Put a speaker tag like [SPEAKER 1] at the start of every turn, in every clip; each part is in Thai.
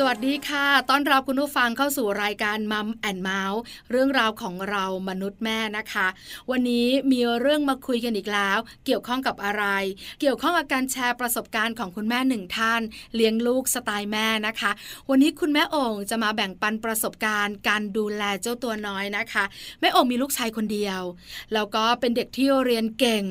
[SPEAKER 1] สวัสดีค่ะ ต้อนรับคุณผู้ฟังเข้าสู่รายการมัมแอนเมาส์เรื่องราวของเรามนุษย์แม่นะคะ วันนี้มีเรื่องมาคุยกันอีกแล้ว เกี่ยวข้องกับอะไร เกี่ยวข้องกับการแชร์ประสบการณ์ของคุณแม่หนึ่งท่าน เลี้ยงลูกสไตล์แม่นะคะ วันนี้คุณแม่โอ่งจะมาแบ่งปันประสบการณ์ การดูแลเจ้าตัวน้อยนะคะ แม่โอ่งมีลูกชายคนเดียว แล้วก็เป็นเด็กที่เรียนเก่ง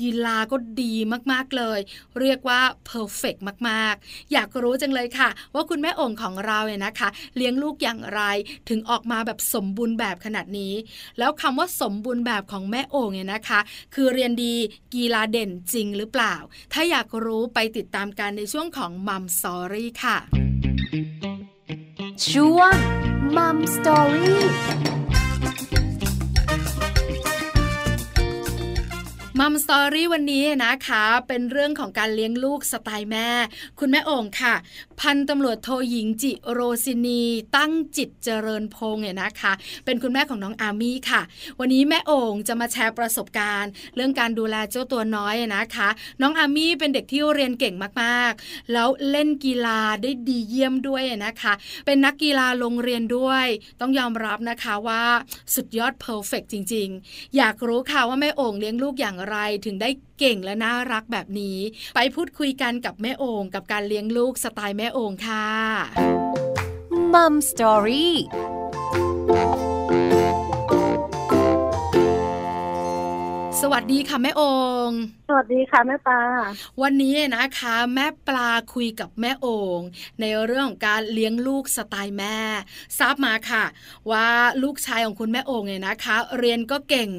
[SPEAKER 1] กีฬาก็ดีมากๆเลย เรียกว่า perfect มากๆ อยากรู้จังเลยค่ะ ว่าคุณแม่โอ่งของเราเนี่ยนะคะ เลี้ยงลูกอย่างไรถึงออกมาแบบสมบูรณ์แบบขนาดนี้ แล้วคำว่าสมบูรณ์แบบของแม่โอ่งเนี่ยนะคะ คือเรียนดีกีฬาเด่นจริงหรือเปล่า ถ้าอยากรู้ไปติดตามกันในช่วงของ Mom Story ค่ะ
[SPEAKER 2] ช่วง
[SPEAKER 1] Mom Story Mom Story วันนี้นะคะ เป็นเรื่องของการเลี้ยงลูกสไตล์แม่ คุณแม่โอ่งค่ะ พันตำรวจโทหญิงจิโรซินี ตั้งจิตเจริญพงเนี่ยนะคะ เป็นคุณแม่ของน้องอามี่ค่ะ วันนี้แม่โอ่งจะมาแชร์ประสบการณ์ เรื่องการดูแลเจ้าตัวน้อยนะคะ น้องอามี่เป็นเด็กที่เรียนเก่งมากๆ แล้วเล่นกีฬาได้ดีเยี่ยมด้วยนะคะ เป็นนักกีฬาโรงเรียนด้วย ต้องยอมรับนะคะว่าสุดยอด perfect จริง ๆ อยากรู้ค่ะว่าแม่โอ่งเลี้ยงลูกอย่างไรถึงได้เก่งและน่ารักแบบนี้ ไปพูดคุยกันกับแม่โอ่งกับการเลี้ยงลูกสไตล์แม่โอ่งค่ะ
[SPEAKER 2] Mom
[SPEAKER 1] Story วัสดีค่ะแม่อง
[SPEAKER 3] สวัสดีค่ะแม่ปลา
[SPEAKER 1] วันนี้นะคะ แม่ปลาคุยกับแม่โองในเรื่องของการเลี้ยงลูกสไตล์แม่ ทราบมาค่ะ ว่าลูกชายของคุณแม่โองเนี่ยนะคะ เรียนก็เก่ง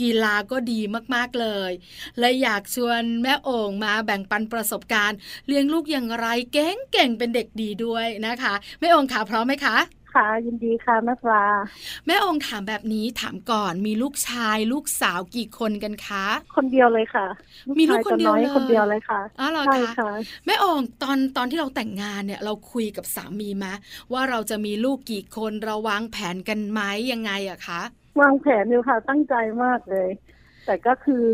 [SPEAKER 1] กีฬาก็ดีมากๆเลยเลยอยากชวนแม่โองมาแบ่งปันประสบการณ์ เลี้ยงลูกอย่างไรเก่งเก่งเป็นเด็กดีด้วยนะคะแม่โองค่ะพร้อมไหมคะ
[SPEAKER 3] ค่ะ ยินดีค่ะแม่ปลา
[SPEAKER 1] แม่องค์ถามแบบนี้ถามก่อนมีลูกชายลูกสาวกี่คนกันคะ
[SPEAKER 3] คนเดียวเลยค่ะ
[SPEAKER 1] มีลูกคนเดียว
[SPEAKER 3] เลยคนเดียวเลยค่ะ
[SPEAKER 1] อ๋อเหรอคะแม่องค์ตอนตอนที่เราแต่งงานเนี่ยเราคุยกับสามีมะว่าเราจะมีลูกกี่คนเราวางแผนกันไหมยังไงอะคะ
[SPEAKER 3] วางแผนอยู่ค่ะตั้งใจมากเลย แต่ก็คือ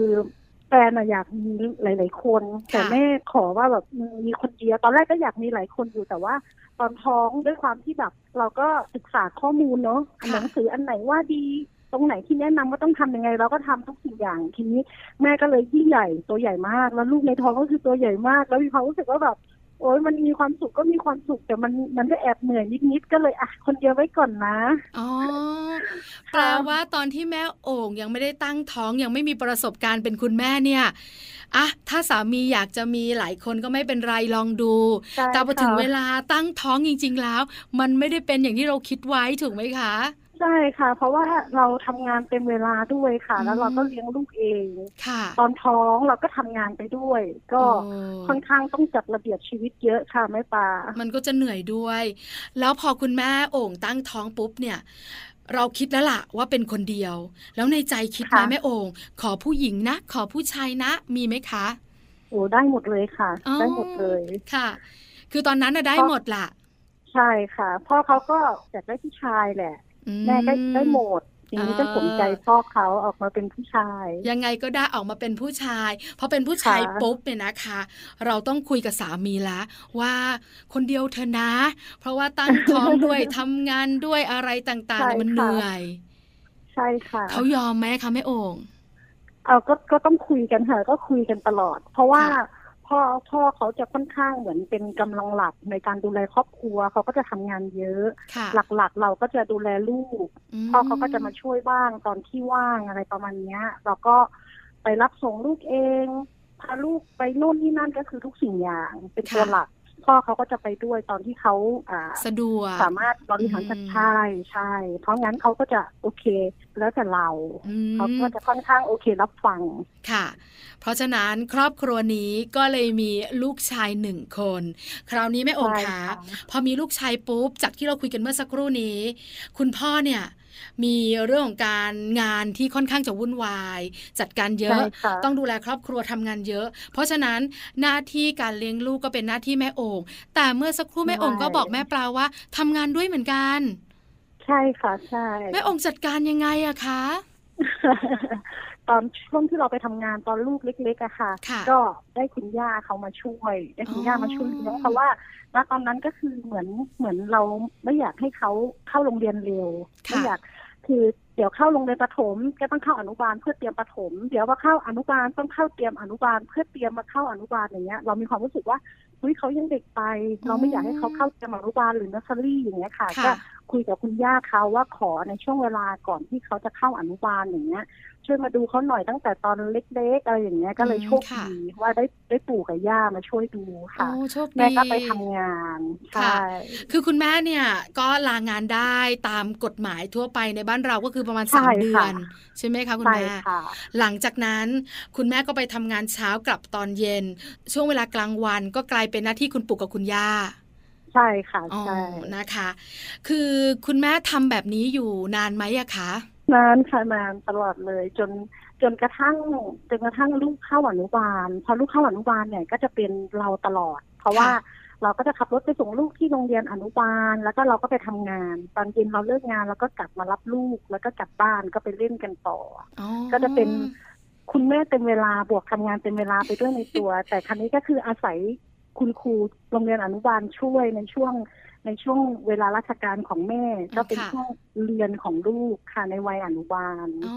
[SPEAKER 3] แฟนอยากมีหลาย ๆ คน แต่แม่ขอว่าแบบมีคนเดียวตอนแรกก็อยากมีหลายคนอยู่แต่ว่า ตอนท้องด้วยความที่แบบ เราก็ศึกษาข้อมูลเนาะหนังสืออันไหนว่าดีตรงไหนที่แนะนำว่าต้องทำยังไง เราก็ทำทุกสิ่งอย่างทีนี้แม่ก็เลยที่ใหญ่ตัวใหญ่มาก แล้วลูกในท้องก็คือตัวใหญ่มาก แล้วมีความรู้สึกว่าแบบ โอ้ยมันมีความสุขก็มีความสุขแต่มันมันก็แอบเหนื่อยนิดๆก็เลยอะคนเดียวไว้ก่อนนะ
[SPEAKER 1] อ๋อแปลว่าตอนที่แม่โอ่งยังไม่ได้ตั้งท้องยังไม่มีประสบการณ์เป็นคุณแม่เนี่ยอะถ้าสามีอยากจะมีหลายคนก็ไม่เป็นไรลองดู แต่พอถึงเวลาตั้งท้องจริง ๆแล้ว มันไม่ได้เป็นอย่างที่เราคิดไว้ถูกไหมคะ
[SPEAKER 3] ใช่ค่ะ เพราะว่าเราทำงานเต็มเวลาด้วยค่ะ แล้วเราก็เลี้ยงลูกเอง
[SPEAKER 1] ค่ะ
[SPEAKER 3] ตอนท้องเราก็ทำงานไปด้วย ก็ค่อนข้างต้องจัดระเบียบชีวิตเยอะค่ะแม่ปา
[SPEAKER 1] มันก็จะเหนื่อยด้วย แล้วพอคุณแม่โอ่งตั้งท้องปุ๊บเนี่ยเราคิดแล้วล่ะว่าเป็นคนเดียว แล้วในใจคิดไหมแม่โอ่งขอผู้หญิงนะ ขอผู้ชายนะ มีไหมคะ
[SPEAKER 3] โอ้ได้หมดเลยค่ะ ได้หมดเลย
[SPEAKER 1] ค่ะ คือตอนนั้นน่ะได้หมดล่ะ
[SPEAKER 3] ใช่ค่ะพ่อเขาก็อยากได้ผู้ชายแหละ แม่ก็ได้หมดทีนี้ก็สนใจพ่อเขาออกมาเป็นผู้ชาย
[SPEAKER 1] ยังไงก็ได้ออกมาเป็นผู้ชายพอเป็นผู้ชายปุ๊บเนี่ยนะคะ เราต้องคุยกับสามีแล้วว่าคนเดียวเธอนะ เพราะว่าตั้งท้องด้วยทำงานด้วยอะไรต่างๆมันเหนื่อย
[SPEAKER 3] ใช่ค่ะ
[SPEAKER 1] เขายอมไหมคะแม่โอ่ง
[SPEAKER 3] เอาก็ก็ต้องคุยกันค่ะก็คุยกันตลอด เพราะว่า พ่อพ่อเขาจะค่อนข้างเหมือนเป็นกำลังหลักในการดูแลครอบครัว เขาก็จะทำงานเยอะ หลักๆ เราก็จะดูแลลูก พ่อเขาก็จะมาช่วยบ้างตอนที่ว่างอะไรประมาณเนี้ยเราก็ไปรับส่งลูกเองพาลูกไปโน่นที่นั่นก็คือทุกสิ่งอย่างเป็นตัวหลัก พ่อเขาก็จะไปด้วยตอนที่เขาอ่า
[SPEAKER 1] สะดวก
[SPEAKER 3] สามารถบริหารจัดใช่ใช่ เพราะงั้นเขาก็จะโอเคแล้วแต่เราเขาก็จะค่อนข้างโอเครับฟัง
[SPEAKER 1] ค่ะ เพราะฉะนั้นครอบครัวนี้ก็เลยมีลูกชายหนึ่งคน คราวนี้แม่องค์พอมีลูกชายปุ๊บจากที่เราคุยกันเมื่อสักครู่นี้ คุณพ่อเนี่ย มีเรื่องของการงานที่ค่อนข้างจะวุ่นวาย จัดการเยอะ ต้องดูแลครอบครัวทำงานเยอะ เพราะฉะนั้นหน้าที่การเลี้ยงลูกก็เป็นหน้าที่แม่โอ่งแต่เมื่อสักครู่แม่โอ่งก็บอกแม่ปลาว่าทำงานด้วยเหมือนกัน
[SPEAKER 3] ใช่ค่ะใช่
[SPEAKER 1] แม่โอ่งจัดการยังไงอะคะ
[SPEAKER 3] ตอนช่วงที่เราไปทำงานตอนลูกเล็กๆอะค่ะ
[SPEAKER 1] ค่ะ
[SPEAKER 3] ก็ได้คุณย่าเขามาช่วย ได้คุณย่า
[SPEAKER 1] อ๋อ
[SPEAKER 3] มาช่วยเลี้ยงเพราะว่าณตอนนั้นก็คือเหมือนเหมือนเราไม่อยากให้เขาเข้าโรงเรียนเร็วไม่อยากคือ เดี๋ยวเข้าโรงเรียนประถมก็ต้องเข้าอนุบาลเพื่อเตรียมประถม เดี๋ยวว่าเข้าอนุบาลต้องเข้าเตรียมอนุบาล เพื่อเตรียมมาเข้าอนุบาลอย่างเงี้ย เรามีความรู้สึกว่าเฮ้ยเขายังเด็กไป เราไม่อยากให้เขาเข้าเตรียมอนุบาลหรือนัสซอรี่อย่างเงี้ยค่ะ
[SPEAKER 1] ค่ะ
[SPEAKER 3] ก็คุยกับคุณย่าเขาว่าขอในช่วงเวลาก่อนที่เขาจะเข้าอนุบาลอย่างเงี้ย ช่วยมาดูเขาหน่อยตั้งแต่ตอนเล็กๆอะไรอย่างเงี้ยก็เลยโชคดีว่าได้ได้ปู่กับย่ามาช่วยดูค่ะ
[SPEAKER 1] โอ้โชคดี
[SPEAKER 3] แม่ก็ไปทำงานใช่
[SPEAKER 1] คือคุณแม่เนี่ยก็ลางานได้ตามกฎหมายทั่วไปในบ้านเราก็คือประมาณ
[SPEAKER 3] ใช่
[SPEAKER 1] สามเดือ
[SPEAKER 3] ค่ะ
[SPEAKER 1] นใช่ไหมคะคุณ
[SPEAKER 3] ใช่
[SPEAKER 1] แม่
[SPEAKER 3] ค่ะ
[SPEAKER 1] หลังจากนั้นคุณแม่ก็ไปทำงานเช้ากลับตอนเย็น ช่วงเวลากลางวันก็กลายเป็นหน้าที่คุณปู่กับคุณย่า
[SPEAKER 3] ใช่ค่ะ
[SPEAKER 1] อ๋อ
[SPEAKER 3] ใช่
[SPEAKER 1] นะคะ คือคุณแม่ทำแบบนี้อยู่นานไหมอะคะ
[SPEAKER 3] นานค่ะนานตลอดเลยจนจนกระทั่งจนกระทั่งลูกเข้าอนุบาลพอลูกเข้าอนุบาลเนี่ยก็จะเป็นเราตลอด เพราะว่า เราก็จะขับรถไปส่งลูกที่โรงเรียนอนุบาล แล้วก็เราก็ไปทำงาน ตอนเย็นเราเลิกงานแล้วก็กลับมารับลูก แล้วก็กลับบ้านก็ไปเล่นกันต่อ
[SPEAKER 1] อ๋อ
[SPEAKER 3] ก็จะเป็นคุณแม่เต็มเวลาบวกทำงานเต็มเวลาไปด้วยในตัว แต่ครั้นี้ก็คืออาศัยคุณครูโรงเรียนอนุบาลช่วยในช่วง ในช่วงเวลาราชการของแม่ ก็เป็นช่วงเรียนของลูกค่ะในวัยอนุบาล
[SPEAKER 1] อ๋อ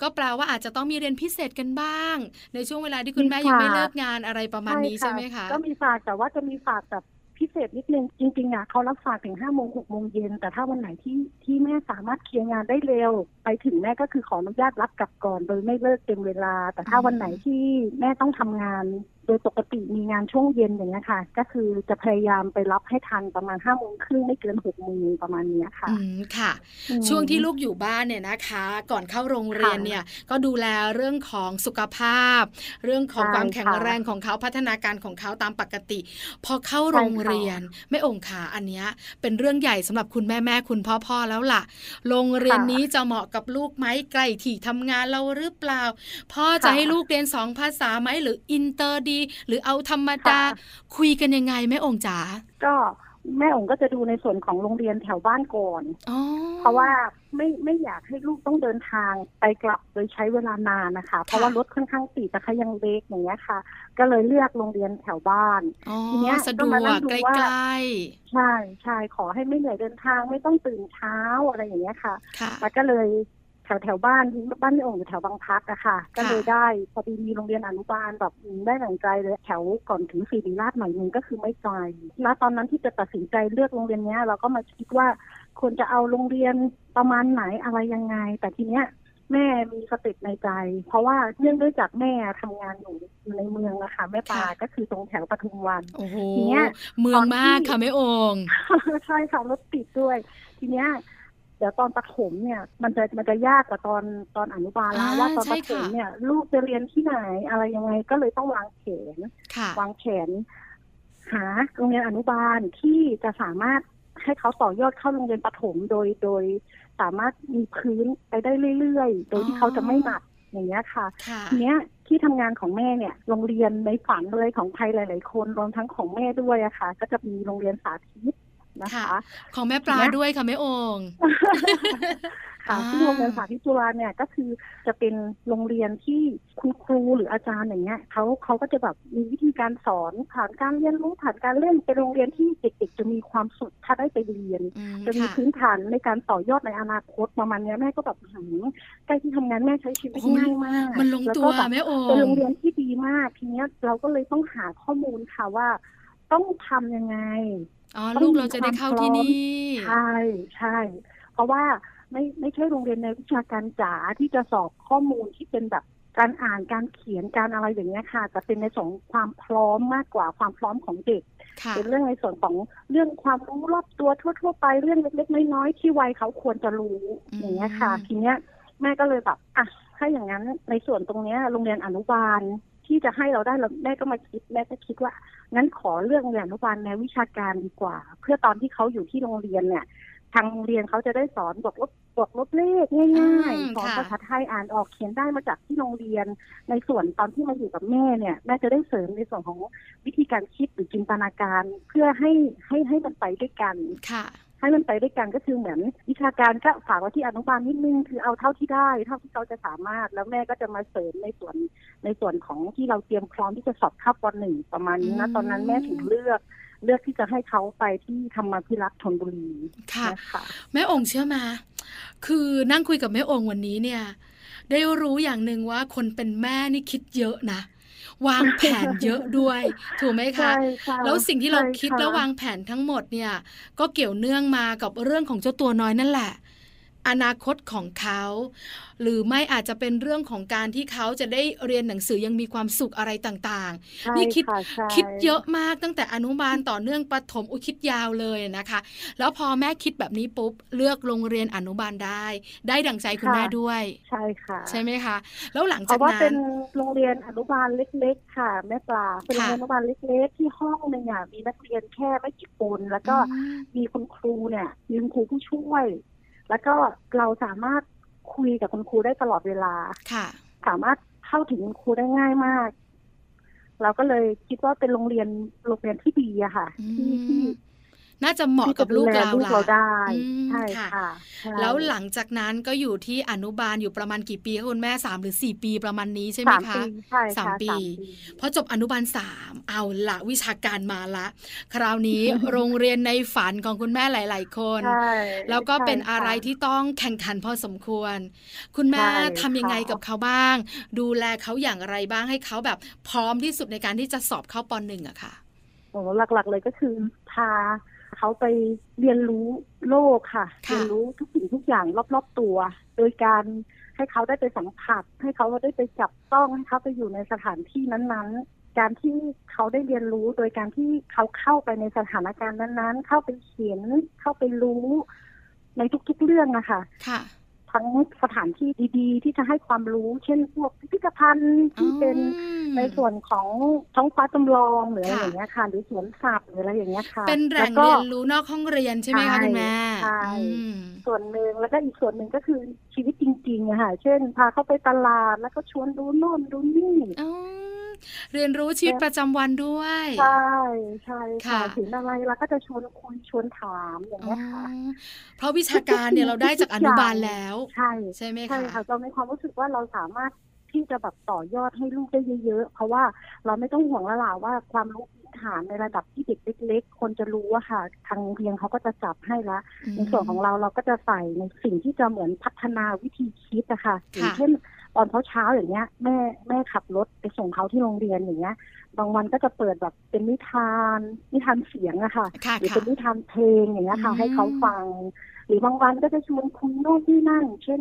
[SPEAKER 1] ก็แปลว่าอาจจะต้องมีเรียนพิเศษกันบ้าง ในช่วงเวลาที่คุณแม่
[SPEAKER 3] มี
[SPEAKER 1] ยัง
[SPEAKER 3] ค่ะ
[SPEAKER 1] ไม่เลิกงานอะไรประมาณนี้ใช่ไหมคะ
[SPEAKER 3] ก็มีฝากแต่ว่าจะมีฝากแบบพิเศษนิดนึงจริงๆอะเขารับฝากถึงห้าโมงหกโมงเย็นแต่ถ้าวันไหนที่ที่แม่สามารถเคลียร์งานได้เร็ว ไปถึงแม่ก็คือขออนุญาตรับกลับก่อนโดยไม่เลิกเต็มเวลา แต่ถ้าวันไหนที่แม่ต้องทำงานโดยปกติมีงานช่วงเย็นอย่างเงี้ยค่ะ ก็คือจะพยายามไปรับให้ทันประมาณห้าโมงครึ่งไม่เกินหกโมงประมาณเนี้ยค่ะ
[SPEAKER 1] อืมค่ะ
[SPEAKER 3] อืม
[SPEAKER 1] ช่วงที่ลูกอยู่บ้านเนี่ยนะคะ ก่อนเข้าโรงเรียน
[SPEAKER 3] ค่ะ
[SPEAKER 1] เนี่ยก็ดูแลเรื่องของสุขภาพ เรื่องของ
[SPEAKER 3] ใช่
[SPEAKER 1] ความแข็ง
[SPEAKER 3] ค่ะ
[SPEAKER 1] แรงของเขาพัฒนาการของเขาตามปกติ พอเข้าโรงเรียนแม่โอ่งขาอันเนี้ยเป็นเรื่องใหญ่สำหรับคุณแม่แม่คุณพ่อพ่อแล้วล่ะ โรงเรียนนี้จะเหมาะกับลูกไหมใกล้ที่ทำงานเราหรือเปล่า พ่อจะให้ลูกเรียนสองภาษาไหมหรืออินเตอร์ดีหรือเอาธรรมดาคุยกันยังไงแม่โอ่งจ๋า
[SPEAKER 3] ก็แม่โอ่งก็จะดูในส่วนของโรงเรียนแถวบ้านก่อน
[SPEAKER 1] อ๋อ
[SPEAKER 3] เพราะว่าไม่ไม่อยากให้ลูกต้องเดินทางไปกลับโดยใช้เวลานานนะคะ เพราะว่ารถค่อนข้างติดแต่เขายังเล็กอย่างเงี้ยค่ะ ก็เลยเลือกโรงเรียนแถวบ้าน
[SPEAKER 1] อ๋อ
[SPEAKER 3] ทีเนี้ย
[SPEAKER 1] สะด
[SPEAKER 3] ก็
[SPEAKER 1] ว
[SPEAKER 3] มานั่
[SPEAKER 1] ก
[SPEAKER 3] งดู
[SPEAKER 1] ใก
[SPEAKER 3] ว่า
[SPEAKER 1] ล้
[SPEAKER 3] ใช่ใช่ขอให้ไม่เหนื่อยเดินทางไม่ต้องตื่นเช้าอะไรอย่างเงี้ยค่ะ
[SPEAKER 1] ๆค่ะ
[SPEAKER 3] แล้วก็เลย แถวแถวบ้านบ้านแม่องค์อยู่แถวบางพลัดอะค่ะ ก็เลยได้พอดีมีโรงเรียนอนุบาลแบบได้หนังใจเลยแถวก่อนถึงศรีราชหน่อยนึงก็คือไม่ไกลณตอนนั้นที่จะตัดสินใจเลือกโรงเรียนเนี้ย เราก็มาคิดว่าควรจะเอาโรงเรียนประมาณไหนอะไรยังไง แต่ทีเนี้ยแม่มีสติในใจ เพราะว่าเนื่องด้วยจากแม่ทำงานอยู่อยู่ในเมืองอะค่ะแม่ปลา
[SPEAKER 1] ค่ะ
[SPEAKER 3] ก็คือตรงแถวปทุมวัน
[SPEAKER 1] โอ้โห
[SPEAKER 3] ทีเนี้ย
[SPEAKER 1] เมืองมาก
[SPEAKER 3] ตอนที่
[SPEAKER 1] ค่ะแม่องค์
[SPEAKER 3] ใช่ค่ะรถติดด้วย ทีเนี้ยเดี๋ยวตอนประถมเนี่ย มันจะมันจะยากกว่าตอนตอนอนุบาลแล้ว
[SPEAKER 1] อ่า
[SPEAKER 3] ว่าตอน
[SPEAKER 1] ใช่
[SPEAKER 3] ประถม
[SPEAKER 1] ค่ะ
[SPEAKER 3] เนี่ย ลูกจะเรียนที่ไหนอะไรยังไงก็เลยต้องวางแผน
[SPEAKER 1] ค่ะ
[SPEAKER 3] วางแผนหาโรงเรียนอนุบาลที่จะสามารถให้เขาต่อยอดเข้าโรงเรียนประถมโดยโดยสามารถมีพื้นไปได้เรื่อยๆ โดยที่เขาจะไม่หนักอย่างเงี้ยค่ะ
[SPEAKER 1] ค่ะ
[SPEAKER 3] ทีเนี้ยที่ทำงานของแม่เนี่ย โรงเรียนในฝันเลยของใครหลาย ๆ คนรวมทั้งของแม่ด้วยอะค่ะ ก็จะมีโรงเรียนสาธิต นะคะ
[SPEAKER 1] ค่ะของแม่ปลา
[SPEAKER 3] เนี่ย
[SPEAKER 1] ด้วยค่ะแม่องค์
[SPEAKER 3] ค่ะ
[SPEAKER 1] อ่า
[SPEAKER 3] ที่โรงเรียนสาธิตจุฬาเนี่ยก็คือจะเป็นโรงเรียนที่คุณครูหรืออาจารย์อย่างเงี้ยเขาเขาก็จะแบบมีวิธีการสอนผ่านการเรียนรู้ผ่านการเล่นเป็นโรงเรียนที่เด็กๆ จะมีความสุขถ้าได้ไปเรียน
[SPEAKER 1] อืม
[SPEAKER 3] จะมี
[SPEAKER 1] ค่ะ
[SPEAKER 3] พื้นฐานในการต่อยอดในอนาคตประมาณเนี้ยแม่ก็แบบหืมใกล้ที่ทำงานแม่ใช้ชีวิต
[SPEAKER 1] โอ้โห
[SPEAKER 3] ง่ายมาก
[SPEAKER 1] มันลงตัว
[SPEAKER 3] แก็แบบ
[SPEAKER 1] แม่อง
[SPEAKER 3] เป็นโรง
[SPEAKER 1] ค์
[SPEAKER 3] เรียนที่ดีมากทีเนี้ยเราก็เลยต้องหาข้อมูลค่ะว่า ต้องทำยังไง
[SPEAKER 1] อ๋อ
[SPEAKER 3] ต้อง
[SPEAKER 1] ลูก
[SPEAKER 3] มี
[SPEAKER 1] เราจะได้เข้า
[SPEAKER 3] ความพร้
[SPEAKER 1] ที่
[SPEAKER 3] อม
[SPEAKER 1] นี่
[SPEAKER 3] ใช่ใช่ เพราะว่าไม่ไม่ใช่โรงเรียนในวิชาการจ๋าที่จะสอบข้อมูลที่เป็นแบบการอ่านการเขียนการอะไรอย่างเงี้ยค่ะแต่เป็นในส่วนของความพร้อมมากกว่าความพร้อมของเด็ก
[SPEAKER 1] ค่ะ
[SPEAKER 3] เป็นเรื่องในส่วนของเรื่องความรู้รอบตัวทั่ว ๆ ไปเรื่องเล็กๆน้อยๆที่วัยเขาควรจะรู้
[SPEAKER 1] อืม
[SPEAKER 3] อย่างเงี้ยค่ะ ทีเนี้ยแม่ก็เลยแบบอะถ้าอย่างนั้นในส่วนตรงเนี้ยโรงเรียนอนุบาล ที่จะให้เราได้เราแม่ก็มาคิดแม่ก็คิดว่า งั้นขอเรื่องโรงเรียนอนุบาลแนววิชาการดีกว่า เพื่อตอนที่เขาอยู่ที่โรงเรียนเนี่ย ทางโรงเรียนเขาจะได้สอนบวกลบบวกลบเลขง่าย
[SPEAKER 1] อืม
[SPEAKER 3] ๆสอน
[SPEAKER 1] ค่ะ
[SPEAKER 3] ภาษาไทยอ่านออกเขียนได้มาจากที่โรงเรียน ในส่วนตอนที่มาอยู่กับแม่เนี่ยแม่จะได้เสริมในส่วนของวิธีการคิดหรือจินตนาการ เพื่อให้ให้ให้มันไปด้วยกัน
[SPEAKER 1] ค่ะ
[SPEAKER 3] ให้มันไปด้วยกันก็คือเหมือนวิชาการก็ฝากไว้ที่อนุบาลนิดนึงคือเอาเท่าที่ได้ เท่าที่เขาจะสามารถ แล้วแม่ก็จะมาเสริมในส่วนในส่วนของที่เราเตรียมพร้อมที่จะสอบเข้าปหนึ่งประมาณนี้นะตอนนั้นแม่ถึงเลือกเลือกที่จะให้เขาไปที่ธรรมพิรักษ์ธนบุรี
[SPEAKER 1] ค่ะ
[SPEAKER 3] นะคะ
[SPEAKER 1] แม่องค์เชื่อมาคือนั่งคุยกับแม่องค์วันนี้เนี่ย ได้รู้อย่างหนึ่งว่าคนเป็นแม่นี่คิดเยอะนะ วางแผนเยอะด้วย ถูกไหมคะ
[SPEAKER 3] ใช่ค่ะ
[SPEAKER 1] แล้วสิ่งที่เรา
[SPEAKER 3] ใช่
[SPEAKER 1] คิดะและวางแผนทั้งหมดเนี่ย ก็เกี่ยวเนื่องมากับเรื่องของเจ้าตัวน้อยนั่นแหละ อนาคตของเขา หรือไม่อาจจะเป็นเรื่องของการที่เขาจะได้เรียนหนังสือยังมีความสุขอะไรต่าง
[SPEAKER 3] ใช่
[SPEAKER 1] นี่คิดะ
[SPEAKER 3] ใช่
[SPEAKER 1] ๆคิดเยอะมากตั้งแต่อนุบาลต่อเนื่องประถมอุยคิดยาวเลยนะคะ แล้วพอแม่คิดแบบนี้ปุ๊บ เลือกโรงเรียนอนุบาลได้ ได้ดังใจคุณแม่ด้วย
[SPEAKER 3] ใช่ค่ะ
[SPEAKER 1] ใช่ไหมคะ แล้วหลัง
[SPEAKER 3] เพ
[SPEAKER 1] จาก
[SPEAKER 3] ราะว่า
[SPEAKER 1] นั้
[SPEAKER 3] เป็นนโรงเรียนอนุบาลเล็ก ๆ ค่ะ แม่ปลาเป็นโรง
[SPEAKER 1] ค่ะ
[SPEAKER 3] เรียนอนุบาลเล็ก ๆ ที่ห้องหนึ่งอะมีนักเรียนแค่ไม่กี่คนแล้วก็
[SPEAKER 1] อืม
[SPEAKER 3] มีคุณครูเนี่ยมีคุณครูผู้ช่วย แล้วก็เราสามารถคุยกับคุณครูได้ตลอดเวลา
[SPEAKER 1] ค่ะ
[SPEAKER 3] สามารถเข้าถึงคุณครูได้ง่ายมาก เราก็เลยคิดว่าเป็นโรงเรียนโรงเรียนที่ดีอะค่ะ
[SPEAKER 1] อื
[SPEAKER 3] ที่ที่
[SPEAKER 1] ม น่าจะเหมาะกับลูกเรา
[SPEAKER 3] ที่จะดูแลูกเรา
[SPEAKER 1] ล่ะ
[SPEAKER 3] ได้
[SPEAKER 1] อืม
[SPEAKER 3] ใช่
[SPEAKER 1] ค่ะ
[SPEAKER 3] ค่ะใช่
[SPEAKER 1] แล้วหลังจากนั้นก็อยู่ที่อนุบาลอยู่ประมาณกี่ปีคะคุณแม่สามหรือสี่ปีประมาณนี้ใช่ไหม
[SPEAKER 3] สาม
[SPEAKER 1] คะ
[SPEAKER 3] ปีใช่
[SPEAKER 1] สาม
[SPEAKER 3] ค่ะ
[SPEAKER 1] ปีพอจบอนุบาลสามเอาละวิชาการมาละ คราวนี้โรงเรียนในฝันของคุณแม่หลาย ๆ คน
[SPEAKER 3] ใช่
[SPEAKER 1] แล้วก็เป็น
[SPEAKER 3] ใช่ค่
[SPEAKER 1] อะไรที่ต้องแข่งขันพอสมควร คุณแม่
[SPEAKER 3] ใช่
[SPEAKER 1] ทำยังไง
[SPEAKER 3] ค่ะ
[SPEAKER 1] กับเขาบ้าง ดูแลเขาอย่างไรบ้างให้เขาแบบพร้อมที่สุดในการที่จะสอบเข้าปหนึ่งอะค่ะ
[SPEAKER 3] โอ้หลัก ๆ เลยก็คือพา เขาไปเรียนรู้โลกค่ะ
[SPEAKER 1] ค่ะ
[SPEAKER 3] เรียนรู้ทุกสิ่งทุกอย่างรอบๆตัว โดยการให้เขาได้ไปสัมผัส ให้เขาได้ไปจับต้องให้เขาไปอยู่ในสถานที่นั้นๆ การที่เขาได้เรียนรู้โดยการที่เขาเข้าไปในสถานการณ์นั้นๆ เข้าไปเขียนเข้าไปรู้ในทุกๆเรื่องอะค่ะ
[SPEAKER 1] ค่ะ
[SPEAKER 3] ทั้งสถานที่ดีๆ ที่จะให้ความรู้ เช่นพวกพิพิธภัณฑ์ที่เป็น
[SPEAKER 1] อืม
[SPEAKER 3] ในส่วนของท้องฟ้าจำลองหรืออะไร
[SPEAKER 1] ค่ะ
[SPEAKER 3] อย่างเงี้ยค่ะ หรือสวนสัตว์หรืออะไรอย่างเงี้ยค่ะ
[SPEAKER 1] เป็นแหล่ง
[SPEAKER 3] วก็
[SPEAKER 1] เรียนรู้นอกห้องเรียนใช่ไหมคะ
[SPEAKER 3] ใช่
[SPEAKER 1] คุณแม่
[SPEAKER 3] ใช่
[SPEAKER 1] อืม
[SPEAKER 3] ส่วนหนึ่งแล้วก็อีกส่วนหนึ่งก็คือชีวิตจริงๆอะค่ะ เช่น พาเขาไปตลาดแล้วก็ชวนดูโน่นดูนี่
[SPEAKER 1] อ๋อ เรียนรู้ชีวิตประจำวันด้วย
[SPEAKER 3] ใช่ใช่ค่ะ
[SPEAKER 1] ค่ะ
[SPEAKER 3] ถึงอะไรเราก็จะชวนคุยชวนถามอย่าง
[SPEAKER 1] อ๋อ
[SPEAKER 3] เงี้ยค่ะ
[SPEAKER 1] เพราะวิชาการเนี่ยเราได้จากอนุบาลแล้ว
[SPEAKER 3] ใช่
[SPEAKER 1] ใช่ไหม
[SPEAKER 3] ใช่
[SPEAKER 1] คะ
[SPEAKER 3] ค่ะเราในความรู้สึกว่าเราสามารถที่จะแบบต่อยอดให้ลูกได้เยอะๆ เพราะว่าเราไม่ต้องห่วงแล้วล่ะว่าความรู้พื้นฐานในระดับที่เด็กเล็กๆ คนจะรู้อะค่ะ ทางโรงเรียนเขาก็จะจับให้ละ ในส่วนของเราเราก็จะใส่ในสิ่งที่จะเหมือนพัฒนาวิธีคิดอะค่ะอย่างเช่น ตอนเช้าๆอย่างเงี้ย แม่แม่ขับรถไปส่งเขาที่โรงเรียนอย่างเงี้ย บางวันก็จะเปิดแบบเป็นนิทานนิทานเสียงอะค่ะ
[SPEAKER 1] ค่ะ
[SPEAKER 3] หรือ
[SPEAKER 1] ค่ะ
[SPEAKER 3] เป็นนิทานเพลงอย่างเงี้ยค่ะ
[SPEAKER 1] อืม
[SPEAKER 3] ให้เขาฟัง หรือบางวันก็จะชวนคุยโน่นที่นั่นเช่น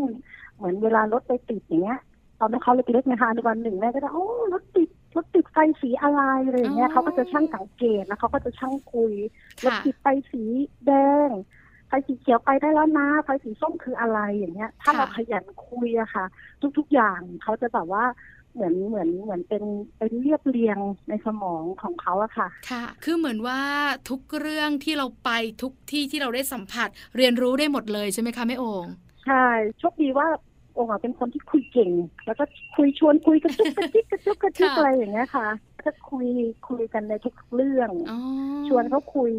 [SPEAKER 3] เหมือนเวลารถไปติดอย่างเงี้ยตอนนั้นเขาเล็กๆนะคะในวันหนึ่งแม่ก็จะโอ้รถติดรถติดไฟสีอะไรอะไรอย่างเงี้ยเขาก็จะช่างสังเกตแล้วเขาก็จะช่างคุยรถ
[SPEAKER 1] ค่ะ
[SPEAKER 3] ติดไฟสีแดง ไฟสีเขียวไปได้แล้วนะไฟสีส้มคืออะไรอย่างเงี้ย ถ้า
[SPEAKER 1] ค่ะ
[SPEAKER 3] เราขยันคุยอะค่ะ ทุกๆอย่างเขาจะแบบว่าเหมือนเหมือนเหมือนเป็นเป็นเรียบเรียงในสมองของเขาอะค่ะ
[SPEAKER 1] ค่ะ คือเหมือนว่าทุกเรื่องที่เราไปทุกที่ที่เราได้สัมผัส เรียนรู้ได้หมดเลยใช่ไหมคะแม่โอง
[SPEAKER 3] ใช่โชคดีว่าองค์อะเป็นคนที่คุยเก่ง แล้วก็คุยชวนคุยกระจุกกระจิกกระจุกกระจิก
[SPEAKER 1] ค่ะ
[SPEAKER 3] อะไรอย่างเงี้ยค่ะก็คุยคุยกันในทุกเรื่อง
[SPEAKER 1] อ๋อ
[SPEAKER 3] ชวนเขาคุย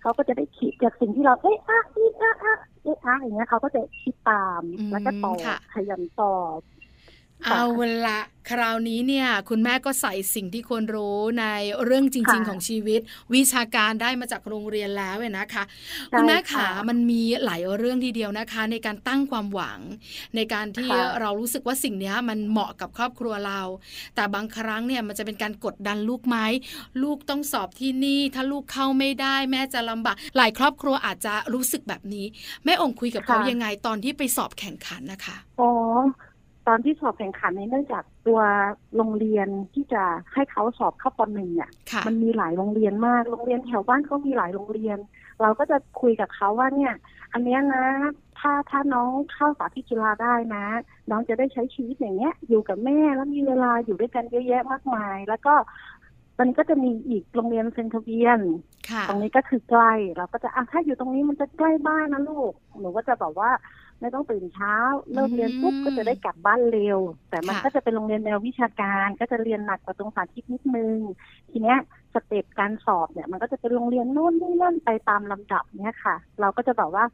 [SPEAKER 3] เขาก็จะได้คิดจากสิ่งที่เราเอ๊ะอะอีอะอะเอ๊ะอะอย่างเงี้ยเขาก็จะคิดตามแล้วก็ตอบขยันตอบ
[SPEAKER 1] เอาละคราวนี้เนี่ย คุณแม่ก็ใส่สิ่งที่ควรรู้ในเรื่องจริง ๆ ของชีวิต วิชาการได้มาจากโรงเรียนแล้วเนี่ยนะคะ คุณแม่ขามันมีหลายเรื่องทีเดียวนะคะ ในการตั้งความหวัง ในการที่เรารู้สึกว่าสิ่งนี้มันเหมาะกับครอบครัวเรา แต่บางครั้งเนี่ยมันจะเป็นการกดดันลูกไหมลูกต้องสอบที่นี่ ถ้าลูกเข้าไม่ได้ แม่จะลำบากหลายครอบครัวอาจจะรู้สึกแบบนี้ แม่องคุยกับเขายังไงตอนที่ไปสอบแข่งขันนะคะ
[SPEAKER 3] อ๋อ ตอนที่สอบแข่งขันนี้เนื่องจากตัวโรงเรียนที่จะให้เขาสอบเข้าปหนึ่งเนี่ย
[SPEAKER 1] ค่ะ
[SPEAKER 3] มันมีหลายโรงเรียนมากโรงเรียนแถวบ้านเขามีหลายโรงเรียน เราก็จะคุยกับเขาว่าเนี่ย อันเนี้ยนะ ถ้าถ้าน้องเข้าสาธิตกีฬาได้นะ น้องจะได้ใช้ชีวิตอย่างเงี้ย อยู่กับแม่แล้วมีเวลาอยู่ด้วยกันเยอะแยะมากมาย แล้วก็มันก็จะมีอีกโรงเรียนเซนทเวียน
[SPEAKER 1] ค่ะ
[SPEAKER 3] ตรงนี้ก็คือใกล้ เราก็จะอะถ้าอยู่ตรงนี้มันจะใกล้บ้านนะลูก หนูก็จะแบบว่า ไม่ต้องตื่นเช้าเลิกเรียนปุ๊บก็จะได้กลับบ้านเร็ว แต่มัน
[SPEAKER 1] ค่ะ
[SPEAKER 3] ก็จะเป็นโรงเรียนแนววิชาการ ก็จะเรียนหนักกว่าตรงสาธิตนิดนึง ทีเนี้ยสเต็ปการสอบเนี่ย มันก็จะเป็นโรงเรียนโน่นนี่นั่นไปตามลำดับเนี่ยค่ะ เราก็จะบอกว่า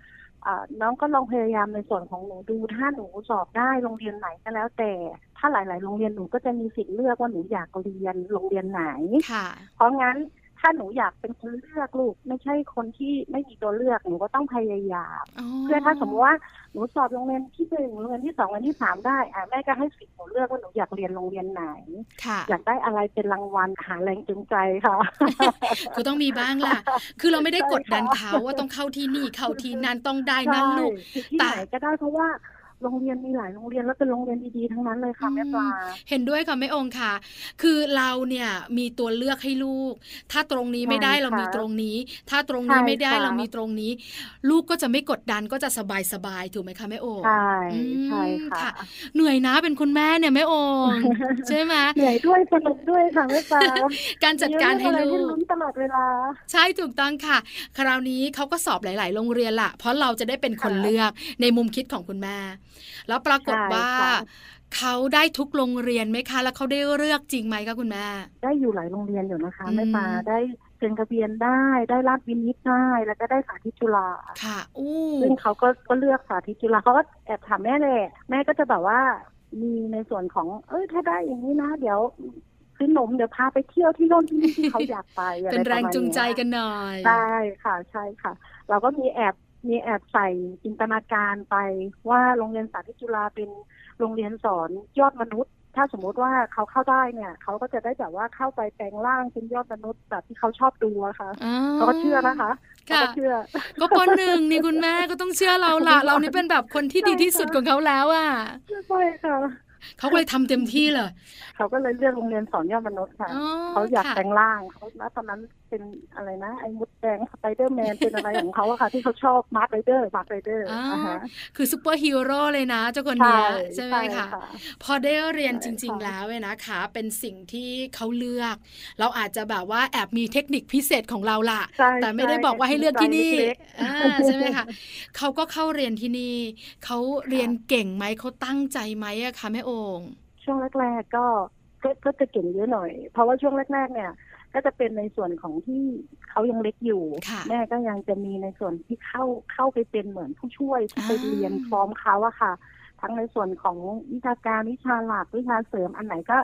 [SPEAKER 3] อ่าน้องก็ลองพยายามในส่วนของหนูดูถ้าหนูสอบได้โรงเรียนไหนก็แล้ว แต่ถ้าหลาย ๆ โรงเรียนหนูก็จะมีสิทธิ์เลือกว่าหนูอยากเรียนโรงเรียนไหน
[SPEAKER 1] ค่ะ
[SPEAKER 3] เพราะงั้น ถ้าหนูอยากเป็นคนเลือกลูก ไม่ใช่คนที่ไม่มีตัวเลือกหนูก็ต้องพยายามเพื่อถ้าสมมติว่าหนูสอบโรงเรียนที่หนึ่งโรงเรียนที่สองโรงเรียนที่สามได้อะแม่ก็ให้สิทธิ์หนูเลือกว่าหนูอยากเรียนโรงเรียนไหน
[SPEAKER 1] ค่ะ
[SPEAKER 3] อยากได้อะไรเป็นรางวัลหาแรงจูงใจค่ะ
[SPEAKER 1] คือต้องมีบ้างล่ะ คือเราไม่ได้
[SPEAKER 3] ใช่
[SPEAKER 1] กดดัน
[SPEAKER 3] ค่ะ
[SPEAKER 1] เขาว่าต้องเข้าที่นี่เข้าที่นั่นต้องได้นั่นลูก
[SPEAKER 3] ใช่ที่ไหนก็ได้เพราะว่า โรงเรียนมีหลายโรงเรียนแล้วเป็นโรงเรียนดีๆทั้งนั้นเลยค่ะแม่ปลา
[SPEAKER 1] เห็นด้วยค่ะแม่องค์ค่ะ คือเราเนี่ยมีตัวเลือกให้ลูก ถ้าตรงนี้ไม่ได้
[SPEAKER 3] ใช่ค่ะ
[SPEAKER 1] เรามีตรงนี้ ถ้าตรงนี้
[SPEAKER 3] ใช่
[SPEAKER 1] ไม่ได้
[SPEAKER 3] ค่ะ
[SPEAKER 1] เรามีตรงนี้ ลูกก็จะไม่กดดันก็จะสบายสบายๆถูกไหมคะแม่โอง
[SPEAKER 3] ใช่
[SPEAKER 1] อืม
[SPEAKER 3] ใช่ค่ะ
[SPEAKER 1] ค่ะ เหนื่อยนะเป็นคุณแม่เนี่ยแม่โองใช่ไหม
[SPEAKER 3] เหนื่อยด้วยสนุกด้วยค่ะแม่ปลา
[SPEAKER 1] การจัดการให้
[SPEAKER 3] มีเรื่องอะไร
[SPEAKER 1] ลูก
[SPEAKER 3] ลุ้นตลอดเวลา
[SPEAKER 1] ใช่ถูกต้องค่ะ คราวนี้เขาก็สอบหลาย ๆ โรงเรียนละเพราะเราจะได้เป็นคน
[SPEAKER 3] ค่ะ
[SPEAKER 1] เลือกในมุมคิดของคุณแม่แล้วปรากฏ
[SPEAKER 3] ใช่
[SPEAKER 1] ว่า
[SPEAKER 3] ค่ะ
[SPEAKER 1] เขาได้ทุกโรงเรียนไหมคะ แล้วเขาได้เลือกจริงไหมคะคุณแม่
[SPEAKER 3] ได้อยู่หลายโรงเรียนอยู่นะคะ
[SPEAKER 1] อืม
[SPEAKER 3] แม่ปลาได้เซ็นทะเบียนได้ ได้ราชวินิตได้ แล้วก็ได้สาธิตจุฬา
[SPEAKER 1] ค่ะ อู้
[SPEAKER 3] ซึ่งเขาก็ก็เลือกสาธิตจุฬาเขาก็แอบถามแม่เลยแม่ก็จะแบบว่ามีในส่วนของ เอ้ยถ้าได้อย่างนี้นะ เดี๋ยวซื้อหนมเดี๋ยวพาไปเที่ยวที่โน่นที่นี่ที่เขาอยากไปอะ
[SPEAKER 1] เป็น
[SPEAKER 3] ไะ
[SPEAKER 1] แรง
[SPEAKER 3] มาณ
[SPEAKER 1] จูงใจ
[SPEAKER 3] เย
[SPEAKER 1] กันหน่อย
[SPEAKER 3] ใช่ค่ะ ใช่ค่ะ เราก็มีแอบ มีแอบใส่จินตนาการไปว่าโรงเรียนสาธิตจุฬาเป็นโรงเรียนสอนยอดมนุษย์ ถ้าสมมุติว่าเขาเข้าได้เนี่ย เขาก็จะได้แบบว่าเข้าไปแปลงร่างเป็นยอดมนุษย์แบบที่เขาชอบดูอะค่ะ
[SPEAKER 1] อ๋อ
[SPEAKER 3] เขาก็เชื่อนะคะเขา
[SPEAKER 1] ค่ะ
[SPEAKER 3] ก็เชื่อ
[SPEAKER 1] ก็ปหนึ่งนี่คุณแม่ก็ต้องเชื่อเราละเรานี่เป็นแบบคนที่ดีที่สุดของเขาแล้วอะ
[SPEAKER 3] ใช่ค่ะ
[SPEAKER 1] เขาก็เลยทำเต็มที่เลย
[SPEAKER 3] เขาก็เลยเลือกโรงเรียนสอนยอดมนุษย์ค่ะ
[SPEAKER 1] อ๋อ
[SPEAKER 3] เขาอยาก
[SPEAKER 1] ค่ะ
[SPEAKER 3] แปลงร่างเขาณตอนนั้น เป็นอะไรนะ ไอ้มดแดงสไปเดอร์แมนเป็นอะไรของเขาอะค่ะ ที่เขาชอบ Masked Rider Masked Rider อ่าอ่าฮะ
[SPEAKER 1] คือซูเปอร์ฮีโร่เลยนะ เจ้าคนเนี้ยใช่ไหมคะพอได้เรียนจ
[SPEAKER 3] ใช่
[SPEAKER 1] ริงๆ
[SPEAKER 3] ค่ะ
[SPEAKER 1] แล้วเนี่ยนะคะ เป็นสิ่งที่เขาเลือก เราอาจจะแบบว่าแอบมีเทคนิคพิเศษของเราล่ะ
[SPEAKER 3] ใช่
[SPEAKER 1] แต่ไม่ได้บอกว่าให้เลือกที่นี่
[SPEAKER 3] ใจเล็กๆ
[SPEAKER 1] อ่าใช่ไหมคะเขาก็เข้าเรียนที่นี่เขาเรียนเก่งไหมเขาตั้งใจไหมอะคะแม่โอ่ง
[SPEAKER 3] ช่วงแรกๆก็ก็ก็จะเก่งเยอะหน่อย เพราะว่าช่วงแรกๆเนี่ย ก็จะเป็นในส่วนของที่เขายังเล็กอยู่
[SPEAKER 1] ค่ะ
[SPEAKER 3] แม่ก็ยังจะมีในส่วนที่เข้าเข้าไปเป็นเหมือนผู้ช่วยที่ไป
[SPEAKER 1] อ่า
[SPEAKER 3] เรียนพร้อมเขาอะค่ะ ทั้งในส่วนของวิชาการวิชาหลักวิชาเสริมอันไหนก็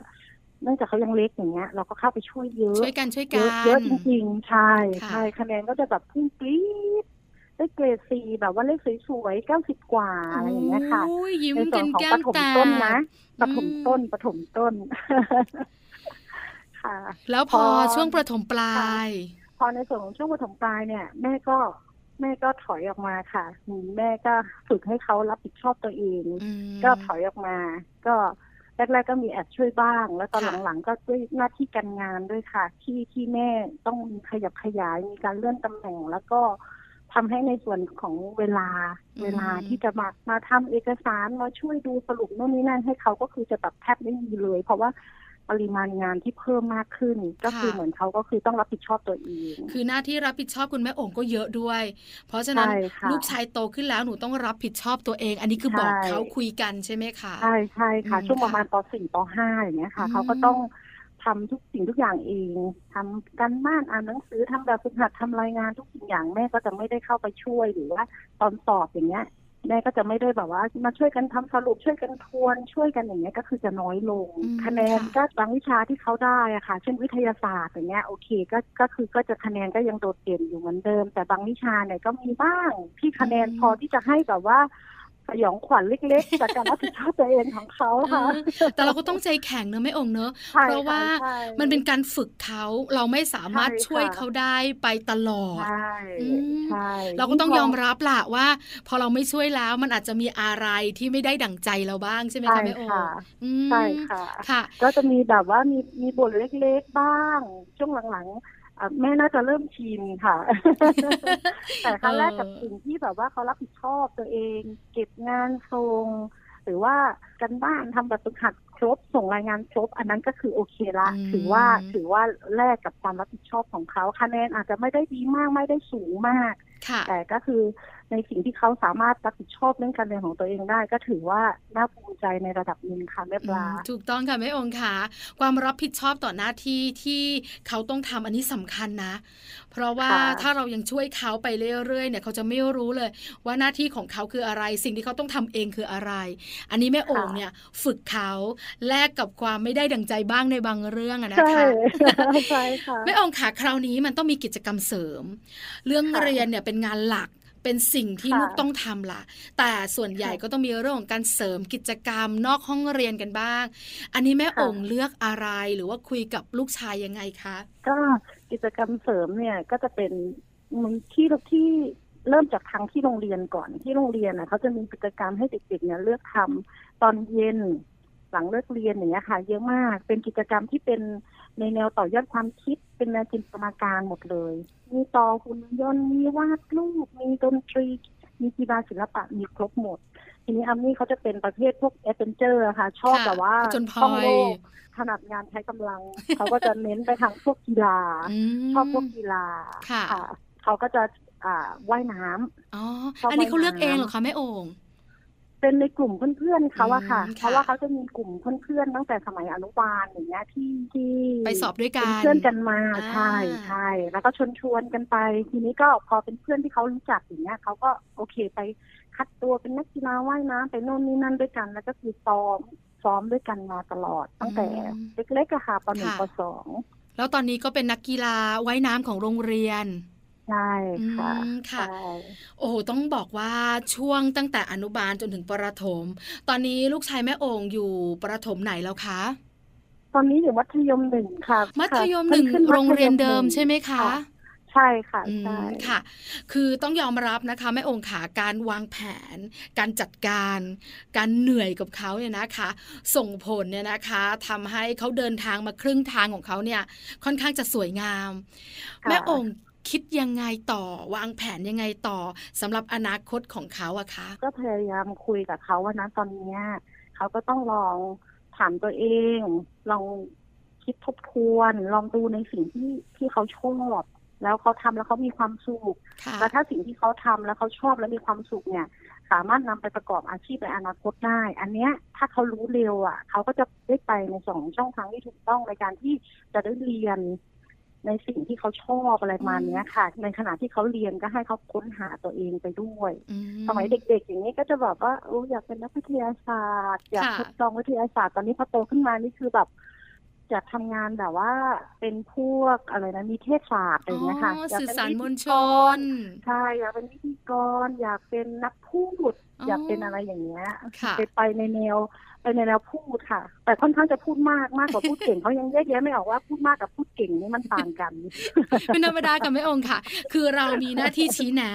[SPEAKER 3] เนื่องจากเขายังเล็กอย่างเงี้ย เราก็เข้าไปช่วยเยอะ
[SPEAKER 1] ช่วยกันช่วย
[SPEAKER 3] เย
[SPEAKER 1] กั
[SPEAKER 3] อะ
[SPEAKER 1] น
[SPEAKER 3] เยอะจริงๆใช่
[SPEAKER 1] ค่ะ
[SPEAKER 3] ใช่คะแนนก็จะแบบพุ่งปรี๊ดได้เกรดสี่แบบว่าเลขสวยๆเก้าสิบกว่าอะไรอย่างเงี้ยค่ะ
[SPEAKER 1] โอ้ยยิ้ม
[SPEAKER 3] ในส่
[SPEAKER 1] กั
[SPEAKER 3] วน
[SPEAKER 1] น
[SPEAKER 3] ของ
[SPEAKER 1] แก้
[SPEAKER 3] ป
[SPEAKER 1] ม
[SPEAKER 3] ฐม
[SPEAKER 1] แตก
[SPEAKER 3] ต้นนะปฐม
[SPEAKER 1] อืม
[SPEAKER 3] ต้นปฐมต้น ค่ะ
[SPEAKER 1] แล้วพอ
[SPEAKER 3] พอ
[SPEAKER 1] ช่วงประถมปลาย
[SPEAKER 3] พอในส่วนของช่วงปฐมปลายเนี่ย แม่ก็แม่ก็ถอยออกมาค่ะอืมแม่ก็ฝึกให้เขารับผิดชอบตัวเอง
[SPEAKER 1] อืม
[SPEAKER 3] ก็ถอยออกมา ก็แรกๆก็มีแอบช่วยบ้าง แล้วตอน
[SPEAKER 1] ค่ะ
[SPEAKER 3] หลังๆก็ด้วยหน้าที่การงานด้วยค่ะ ที่ที่แม่ต้องมีขยับขยายมีการเลื่อนตำแหน่ง แล้วก็ทำให้ในส่วนของเวลาเวลาที่จะมามาทำเอกสารมาช่วยดูสรุปโน่นนี่นั่นให้เขาก็คือจะแบบแทบไม่มีเลย เพราะว่า ปริมาณงานที่เพิ่มมากขึ้น ก็คือเหมือนเขาก็คือต้องรับผิดชอบตัวเอง
[SPEAKER 1] คือหน้าที่รับผิดชอบคุณแม่โองก็เยอะด้วย เพราะฉะนั้น
[SPEAKER 3] ใช่ค่ะ
[SPEAKER 1] ลูกชายโตขึ้นแล้วหนูต้องรับผิดชอบตัวเอง อันนี้คือบอก
[SPEAKER 3] ใช่
[SPEAKER 1] เขาคุยกันใช่ไหมคะ
[SPEAKER 3] ใช่ใช่ค่ะ
[SPEAKER 1] อืม
[SPEAKER 3] ช่วงประมาณ
[SPEAKER 1] ค่ะ
[SPEAKER 3] ป .4 ป .5 อย่างเงี้ยค่ะ
[SPEAKER 1] อืม
[SPEAKER 3] เขาก็ต้องทำทุกสิ่งทุกอย่างเองทำการบ้านอ่านหนังสือทำแบบฝึกหัดทำรายงานทุกสิ่งอย่างแม่ก็จะไม่ได้เข้าไปช่วยหรือว่าตอนสอบอย่างเงี้ย แม่ก็จะไม่ได้แบบว่ามาช่วยกันทำสรุปช่วยกันทวนช่วยกันอย่างเงี้ยก็คือจะน้อยลง
[SPEAKER 1] อืม
[SPEAKER 3] คะแนน
[SPEAKER 1] ค่ะ
[SPEAKER 3] ก็บางวิชาที่เขาได้อะค่ะ เช่นวิทยาศาสตร์อย่างเงี้ยโอเคก็ก็คือก็จะคะแนนก็ยังโดดเด่นอยู่เหมือนเดิม แต่บางวิชาเนี่ยก็มีบ้างที่คะแนนพอที่จะให้แบบว่า สยองขวัญเล็กๆจากการรับผิดชอบตัวเองของเขาค่ะ
[SPEAKER 1] เออแต่เราก็ต้องใจแข็งเนอะแม่โองเนอะ
[SPEAKER 3] ใช่
[SPEAKER 1] เพราะว่า
[SPEAKER 3] ใช่
[SPEAKER 1] มันเป็นการฝึกเขาเราไม่สามารถ
[SPEAKER 3] ใช่ค่ะ
[SPEAKER 1] ช่วยเขาได้ไปตลอด
[SPEAKER 3] ใช่
[SPEAKER 1] อืม
[SPEAKER 3] ใช่
[SPEAKER 1] เราก็ต้องยอมรับล่ะว่า พอเราไม่ช่วยแล้วมันอาจจะมีอะไรที่ไม่ได้ดั่งใจเราบ้างใช่ไหม
[SPEAKER 3] ใช่
[SPEAKER 1] คะแม่โอง
[SPEAKER 3] ค่ะ
[SPEAKER 1] อืม
[SPEAKER 3] ใช่ค่ะ
[SPEAKER 1] ค่ะ
[SPEAKER 3] ก็จะมีแบบว่ามีมีบทเล็ก ๆ บ้าง ช่วงหลังๆอะ แม่น่าจะเริ่มชินค่ะ แต่ครั้งแรกกับสิ่งที่แบบว่าเขารับผิดชอบตัวเอง เก็บงานส่งหรือว่ากันบ้านทำแบบฝึกหัดครบส่งรายงานครบ อันนั้นก็คือโอเคละ
[SPEAKER 1] อืม
[SPEAKER 3] ถือว่าถือว่าแลกกับความรับผิดชอบของเขาคะแนนอาจจะไม่ได้ดีมากไม่ได้สูงมาก
[SPEAKER 1] ค่ะ
[SPEAKER 3] แต่ก็คือในสิ่งที่เขาสามารถรับผิดชอบเรื่องการเรียนของตัวเองได้ ก็ถือว่าน่าภูมิใจในระดับหนึ่งค่ะแม่ปลา
[SPEAKER 1] อืมถูกต้องค่ะแม่องค์ค่ะความรับผิดชอบต่อหน้าที่ที่เขาต้องทำอันนี้สำคัญนะ เพราะว่า
[SPEAKER 3] ค่ะ
[SPEAKER 1] ถ้าเรายังช่วยเขาไปเรื่อยๆเนี่ยเขาจะไม่รู้เลย ว่าหน้าที่ของเขาคืออะไร สิ่งที่เขาต้องทำเองคืออะไร อันนี้แม่องค์เนี่ยฝึกเขาแลกกับความไม่ได้ดังใจบ้างในบางเรื่องอะนะ
[SPEAKER 3] ใช่
[SPEAKER 1] คะ
[SPEAKER 3] ใช่ค่ะ
[SPEAKER 1] แม่องค์ค่ะคราวนี้มันต้องมีกิจกรรมเสริม เรื่อง
[SPEAKER 3] ค่ะ
[SPEAKER 1] เรียนเนี่ยเป็นงานหลักเป็นสิ่งที่
[SPEAKER 3] ค่ะ
[SPEAKER 1] ลูกต้องทำล่ะแต่ส่วนใหญ่
[SPEAKER 3] ค่ะ
[SPEAKER 1] ก็ต้องมีเรื่องของการเสริมกิจกรรมนอกห้องเรียนกันบ้าง อันนี้แม่
[SPEAKER 3] ค่ะ
[SPEAKER 1] องค์เลือกอะไรหรือว่าคุยกับลูกชายยังไงคะ
[SPEAKER 3] ก็กิจกรรมเสริมเนี่ยก็จะเป็นมันที่ที่เริ่มจากทางที่โรงเรียนก่อนที่โรงเรียนน่ะเขาจะมีกิจกรรมให้เด็กๆเนี่ยเลือกทำตอนเย็นหลังเลิกเรียนอย่างเงี้ยค่ะ เยอะมากเป็นกิจกรรมที่เป็น ในแนวต่อยอดความคิดเป็นแนวจินตนาการหมดเลย มีต่อหุ่นยนต์มีวาดรูปมีดนตรี มีกีฬาศิลปะมีครบหมด ทีนี้อามี่เขาจะเป็นประเภทพวก adventure ค่ะ ชอบ
[SPEAKER 1] ค่ะ
[SPEAKER 3] แบบว่า
[SPEAKER 1] ผจญภัย
[SPEAKER 3] ท่องโลกถนัดงานใช้กำลัง เขาก็จะเน้นไปทางพวกกีฬา
[SPEAKER 1] ม
[SPEAKER 3] ชอบพวกกีฬา
[SPEAKER 1] ค่ะ
[SPEAKER 3] เขาก็จะอ่าว่ายน้ำ
[SPEAKER 1] อ๋อ
[SPEAKER 3] ชอบ
[SPEAKER 1] อันนี้เขาเลือก
[SPEAKER 3] ว่ายน้ำ
[SPEAKER 1] เองเหรอคะแม่โอ่ง
[SPEAKER 3] เป็นในกลุ่มเพื่อนๆเขาอะค่ะ
[SPEAKER 1] อืมค่ะ
[SPEAKER 3] เพราะว่าเขาจะมีกลุ่มเพื่อนๆตั้งแต่สมัยอนุบาลอย่างเงี้ยที่ที่
[SPEAKER 1] ไปสอบด้วยกั
[SPEAKER 3] เป็น
[SPEAKER 1] น
[SPEAKER 3] เพื่อนกันมา
[SPEAKER 1] อ่า
[SPEAKER 3] ใช่ใช่แล้วก็ชวนชวนๆกันไป ทีนี้ก็พอเป็นเพื่อนที่เขารู้จักอย่างเงี้ยเขาก็โอเคไปคัดตัวเป็นนักกีฬาว่ายน้ำไปโน่นนี่นั่นด้วยกัน แล้วก็คือซ้อมซ้อมด้วยกันมาตลอด ตั้งแต่เล็กๆอะค่ะปหนึ่งปสอง
[SPEAKER 1] แล้วตอนนี้ก็เป็นนักกีฬาว่ายน้ำของโรงเรียน
[SPEAKER 3] ใช่ค่ะ
[SPEAKER 1] อืมค่ะ
[SPEAKER 3] ใช่
[SPEAKER 1] โอ้โหต้องบอกว่าช่วงตั้งแต่อนุบาลจนถึงประถม ตอนนี้ลูกชายแม่โองอยู่ประถมไหนแล้วคะ
[SPEAKER 3] ตอนนี้อยู่มัธยมหนึ่งค่ะ
[SPEAKER 1] มัธยมหนึ่ง
[SPEAKER 3] พิ่ขึ้
[SPEAKER 1] โรงเรียนเดิม
[SPEAKER 3] มัธยหนึ่ง
[SPEAKER 1] ใช่ไหมคะ
[SPEAKER 3] ใช่ค่ะ
[SPEAKER 1] อืม
[SPEAKER 3] ใช่
[SPEAKER 1] ค่ะ คือต้องยอมรับนะคะแม่องค์ขาการวางแผน การจัดการ การเหนื่อยกับเขาเนี่ยนะคะ ส่งผลเนี่ยนะคะทำให้เขาเดินทางมาครึ่งทางของเขาเนี่ย ค่อนข้างจะสวยงาม
[SPEAKER 3] ค่ะ
[SPEAKER 1] แม่องค์ คิดยังไงต่อวางแผนยังไงต่อสำหรับอนาคตของเขาอะคะ
[SPEAKER 3] ก็พยายามคุยกับเขาว่านะตอนเนี้ยเขาก็ต้องลองถามตัวเอง ลองคิดทบทวน ลองดูในสิ่งที่ที่เขาชอบแล้วเขาทำแล้วเขามีความสุข
[SPEAKER 1] ค่ะ
[SPEAKER 3] แล้วถ้าสิ่งที่เขาทำแล้วเขาชอบและมีความสุขเนี่ย สามารถนำไปประกอบอาชีพในอนาคตได้ อันเนี้ยถ้าเขารู้เร็วอะ เขาก็จะได้ไปในสองช่องทางที่ถูกต้องในการที่จะได้เรียน ในสิ่งที่เขาชอบอะไรประมาณเนี้ยค่ะ ในขณะที่เขาเรียนก็ให้เขาค้นหาตัวเองไปด้วย
[SPEAKER 1] อื
[SPEAKER 3] สมัยเด็ก ๆ อย่างนี้ก็จะแบบว่าโอ้อยากเป็นนักวิทยาศาสตร์ อยาก
[SPEAKER 1] ค่ะ
[SPEAKER 3] ทดลองวิทยาศาสตร์ตอนนี้พอโตขึ้นมานี่คือแบบอยากทำงานแบบว่าเป็นพวกอะไรนะมีเทศศาสตร์อะไรอย่างเงี้ยค่ะ
[SPEAKER 1] อ๋อ
[SPEAKER 3] อยาก
[SPEAKER 1] สื่อ
[SPEAKER 3] เป็น
[SPEAKER 1] สาร
[SPEAKER 3] วิ
[SPEAKER 1] ม
[SPEAKER 3] ธี
[SPEAKER 1] วลช
[SPEAKER 3] กร
[SPEAKER 1] น
[SPEAKER 3] ใช่อยากเป็นพิธีกร อยากเป็นนักพูด
[SPEAKER 1] อ๋ออ
[SPEAKER 3] อยากเป็นอะไรอย่างเงี้ย
[SPEAKER 1] ค่ะ
[SPEAKER 3] ไปไปในแนว ไปในแนวพูดค่ะ แต่ค่อนข้างจะพูดมากมากกว่าพูดเก่งเขายังแยกแยะไม่ออกว่าพูดมากกับพูดเก่งนี่มันต่างกัน
[SPEAKER 1] เป็นธรรมดากับแม่องค์ค่ะ คือเรามีหน้าที่ชี้แนะ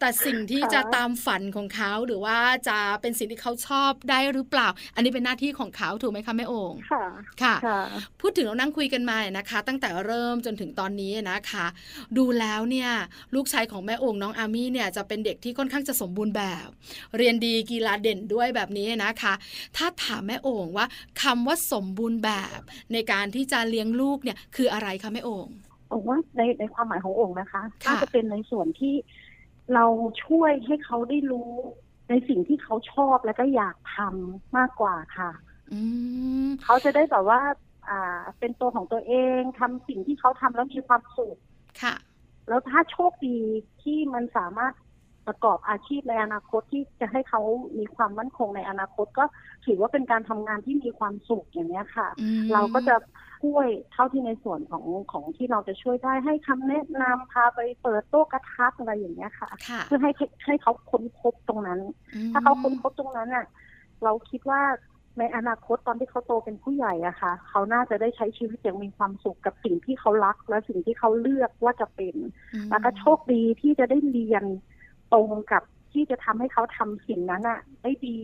[SPEAKER 1] แต่สิ่งที่
[SPEAKER 3] ค่ะ
[SPEAKER 1] จะตามฝันของเขาหรือว่าจะเป็นสิ่งที่เขาชอบได้หรือเปล่า อันนี้เป็นหน้าที่ของเขาถูกไหมคะแม่องค์
[SPEAKER 3] ค่ะ
[SPEAKER 1] ค่ะ
[SPEAKER 3] ค่ะ
[SPEAKER 1] พูดถึงเรานั่งคุยกันมาเนี่ยนะคะ ตั้งแต่เริ่มจนถึงตอนนี้นะคะ ดูแล้วเนี่ยลูกชายของแม่โองน้องอามี่เนี่ยจะเป็นเด็กที่ค่อนข้างจะสมบูรณ์แบบ เรียนดีกีฬาเด่นด้วยแบบนี้นะคะ ถ้าถามแม่โองว่าคำว่าสมบูรณ์แบบในการที่จะเลี้ยงลูกเนี่ยคืออะไรคะแม่โอง
[SPEAKER 3] ผมว่าในในความหมายขององค์นะคะ
[SPEAKER 1] ค่ะ
[SPEAKER 3] น่าจะเป็นในส่วนที่เราช่วยให้เขาได้รู้ในสิ่งที่เขาชอบและก็อยากทำมากกว่าค่ะ
[SPEAKER 1] อืม
[SPEAKER 3] เขาจะได้แบบว่า อ่า เป็นตัวของตัวเองทำสิ่งที่เขาทำแล้วมีความสุข
[SPEAKER 1] ค่ะ
[SPEAKER 3] แล้วถ้าโชคดีที่มันสามารถ ประกอบอาชีพในอนาคตที่จะให้เขามีความมั่นคงในอนาคตก็ถือว่าเป็นการทำงานที่มีความสุขอย่างเนี้ยค่ะ
[SPEAKER 1] อืม
[SPEAKER 3] เราก็จะช่วยเท่าที่ในส่วนของของที่เราจะช่วยได้ให้คำแนะนำพาไปเปิดโต๊ะกระทับอะไรอย่างเงี้ยค่ะ
[SPEAKER 1] ค่ะ
[SPEAKER 3] เพื่อให้ให้เขาค้นพบตรงนั้น
[SPEAKER 1] อืม
[SPEAKER 3] ถ้าเขาค้นพบตรงนั้นอะ เราคิดว่าในอนาคตตอนที่เขาโตเป็นผู้ใหญ่อะค่ะ เขาน่าจะได้ใช้ชีวิตอย่างมีความสุขกับสิ่งที่เขารัก และสิ่งที่เขาเลือกว่าจะเป็น
[SPEAKER 1] อืม
[SPEAKER 3] แล้วก็โชคดีที่จะได้เรียน ตรงกับที่จะทำให้เขาทำสิ่งนั้นอะได้ดี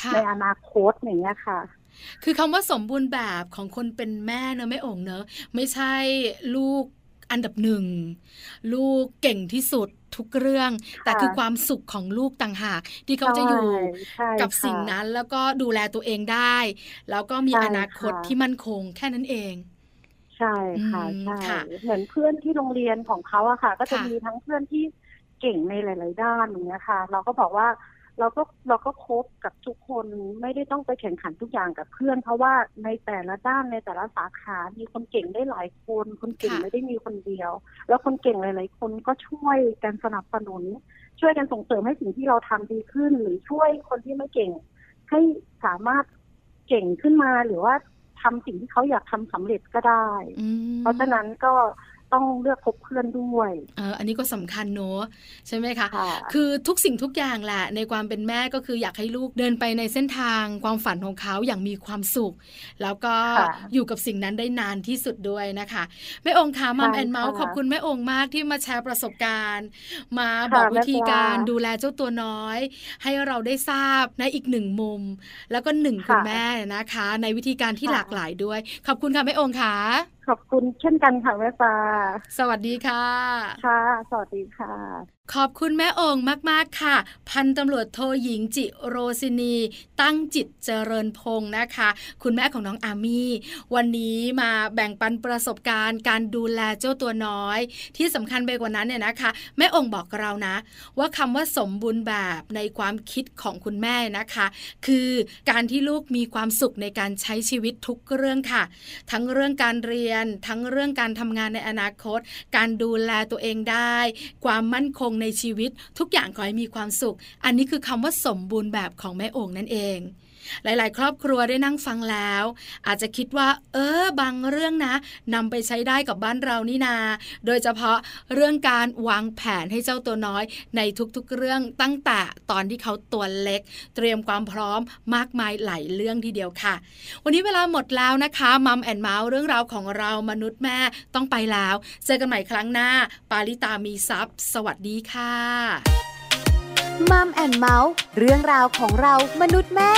[SPEAKER 1] ค่ะ
[SPEAKER 3] ในอนาคตอย่างเงี้ยค่ะ
[SPEAKER 1] คือคำว่าสมบูรณ์แบบของคนเป็นแม่เนอะแม่โองเนอะ ไม่ใช่ลูกอันดับหนึ่ง ลูกเก่งที่สุดทุกเรื่อง แต่คือความสุขของลูกต่างหาก ที่เขาจะอยู่
[SPEAKER 3] ใช่
[SPEAKER 1] กับ
[SPEAKER 3] ค่ะ
[SPEAKER 1] สิ่งนั้นแล้วก็ดูแลตัวเองได้ แล้วก็มี
[SPEAKER 3] ใช่
[SPEAKER 1] อนาคต
[SPEAKER 3] ค่ะ
[SPEAKER 1] ที่มั่นคงแค่นั้นเอง
[SPEAKER 3] ใช่ค่ะ
[SPEAKER 1] อืม
[SPEAKER 3] ใช่
[SPEAKER 1] ค่ะ
[SPEAKER 3] เหมือนเพื่อนที่โรงเรียนของเขาอะค่ะ ก็จะ
[SPEAKER 1] ค่ะ
[SPEAKER 3] มีทั้งเพื่อนที่ เก่งในหลาย ๆ ด้านอย่างเงี้ยค่ะ เราก็บอกว่าเราก็เราก็คบกับทุกคนไม่ได้ต้องไปแข่งขันทุกอย่างกับเพื่อน เพราะว่าในแต่ละด้านในแต่ละสาขา มีคนเก่งได้หลายคน คนเก่ง
[SPEAKER 1] ค่ะ
[SPEAKER 3] ไม่ได้มีคนเดียว แล้วคนเก่งหลาย ๆ คนก็ช่วยกันสนับสนุน ช่วยกันส่งเสริมให้สิ่งที่เราทำดีขึ้น หรือช่วยคนที่ไม่เก่ง ให้สามารถเก่งขึ้นมาหรือว่าทำสิ่งที่เขาอยากทำสำเร็จก็ได้
[SPEAKER 1] อืม
[SPEAKER 3] เพราะฉะนั้นก็ ต้องเลือกคบเพื่อนด้วย
[SPEAKER 1] เอออันนี้ก็สำคัญเนอะใช่ไหมคะ
[SPEAKER 3] ค่ะ
[SPEAKER 1] คือทุกสิ่งทุกอย่างแหละในความเป็นแม่ก็คืออยากให้ลูกเดินไปในเส้นทางความฝันของเขาอย่างมีความสุข แล้วก็
[SPEAKER 3] ค่ะ
[SPEAKER 1] อยู่กับสิ่งนั้นได้นานที่สุดด้วยนะคะแม่โอ่งคะมัม
[SPEAKER 3] ใช่
[SPEAKER 1] and Mouth
[SPEAKER 3] ค่ะ
[SPEAKER 1] ขอบคุณแม่โอ่งมากที่มาแชร์ประสบการณ์ มา
[SPEAKER 3] ค่ะ
[SPEAKER 1] บอกวิธี
[SPEAKER 3] แม่ปลา
[SPEAKER 1] การดูแลเจ้าตัวน้อย ให้เราได้ทราบในอีกหนึ่งมุม แล้วก็หนึ่งคุณ
[SPEAKER 3] ค่ะ
[SPEAKER 1] แม่นะคะ ในวิธีการที่
[SPEAKER 3] ค่ะ
[SPEAKER 1] หลากหลายด้วย ขอบคุณค่ะแม่โอ่งค่ะ
[SPEAKER 3] ขอบคุณเช่นกันค่ะแม่ปลา
[SPEAKER 1] สวัสดีค่ะ
[SPEAKER 3] ค่ะ สวัสดีค่ะ
[SPEAKER 1] ขอบคุณแม่โอ่งมากๆค่ะ พันตำรวจโทหญิงจิโรซินี ตั้งจิตเจริญพงศ์นะคะ คุณแม่ของน้องอามี่วันนี้มาแบ่งปันประสบการณ์ การดูแลเจ้าตัวน้อย ที่สำคัญไปกว่านั้นเนี่ยนะคะ แม่องค์บอกเรานะ ว่าคำว่าสมบูรณ์แบบในความคิดของคุณแม่นะคะ คือการที่ลูกมีความสุขในการใช้ชีวิตทุกเรื่องค่ะ ทั้งเรื่องการเรียน ทั้งเรื่องการทำงานในอนาคต การดูแลตัวเองได้ ความมั่นคงในชีวิต ทุกอย่างขอให้มีความสุข อันนี้คือคำว่าสมบูรณ์แบบของแม่โอ่งนั่นเอง หลาย ๆ ครอบครัวได้นั่งฟังแล้ว อาจจะคิดว่า เออบางเรื่องนะนำไปใช้ได้กับบ้านเรานี่นา โดยเฉพาะเรื่องการวางแผนให้เจ้าตัวน้อย ในทุกๆ เรื่องตั้งแต่ตอนที่เขาตัวเล็ก เตรียมความพร้อมมากมายหลายเรื่องทีเดียวค่ะ วันนี้เวลาหมดแล้วนะคะมัมแอนเมาส์เรื่องราวของเรามนุษย์แม่ต้องไปแล้ว เจอกันใหม่ครั้งหน้า ปาลิตามีซัพ์สวัสดีค่ะ
[SPEAKER 2] มัมแอนเมาส์เรื่องราวของเรามนุษย์แม่